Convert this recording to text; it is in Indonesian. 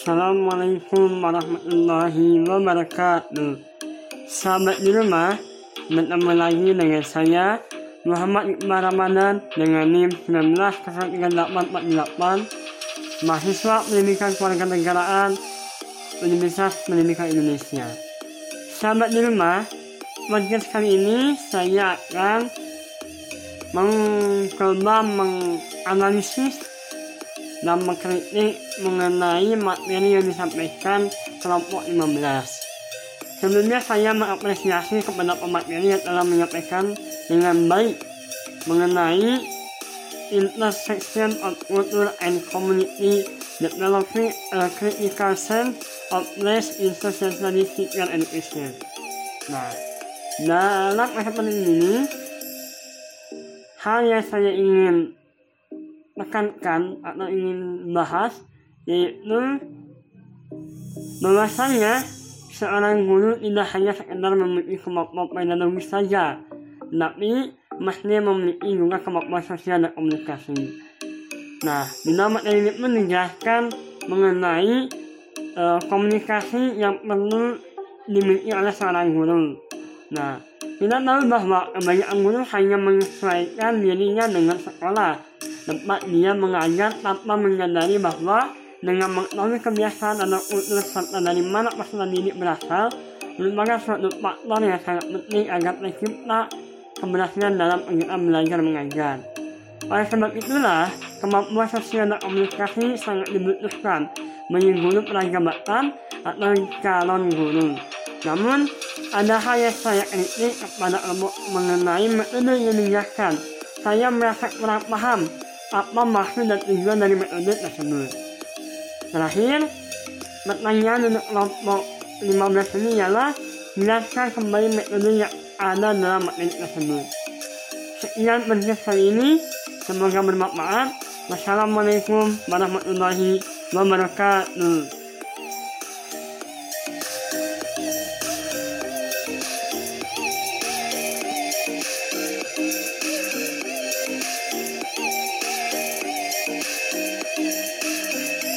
Assalamualaikum warahmatullahi wabarakatuh. Sahabat di rumah Bertemu lagi dengan saya Muhammad Iqbal Ramadan Dengan NIM 193848 Mahasiswa Pendidikan Kewarganegaraan Universitas Pendidikan Indonesia. Sahabat di rumah Podcast kali ini saya akan mencoba menganalisis dan mengkritik mengenai materi yang disampaikan kelompok 15. Sebelumnya saya mengapresiasi kepada pemateri yang telah menyampaikan dengan baik mengenai intersection of culture and community developing a critical sense of place in teacher education. Nah, dalam kesempatan ini, hal yang saya ingin tekankan atau ingin bahas yaitu bahwasanya seorang guru tidak hanya sekedar memiliki kemampuan pedagogis saja, tapi mesti memiliki juga kemampuan sosial dan komunikasi. Nah, materi ini pun dijelaskan mengenai uh, komunikasi yang perlu dimiliki oleh seorang guru. Nah, kita tahu bahwa kebanyakan guru hanya menyesuaikan dirinya dengan sekolah, tempat dia mengajar tanpa menyadari bahwa dengan mengetahui kebiasaan dan kultur serta dari mana peserta didik berasal merupakan suatu faktor yang sangat penting agar tercipta keberhasilan dalam kegiatan belajar mengajar. Oleh sebab itulah, kemampuan sosial dan komunikasi sangat dibutuhkan bagi guru prajabatan atau calon guru. Namun, ada hal yang saya kritik kepada kelompok mengenai metode yang dijelaskan. Saya merasa kurang paham apa maksud dan tujuan dari metode tersebut. Terakhir, pertanyaan untuk kelompok 15 ini ialah jelaskan kembali metode yang ada dalam materi tersebut. Sekian podcast kali ini, semoga bermanfaat. Wassalamualaikum warahmatullahi wabarakatuh.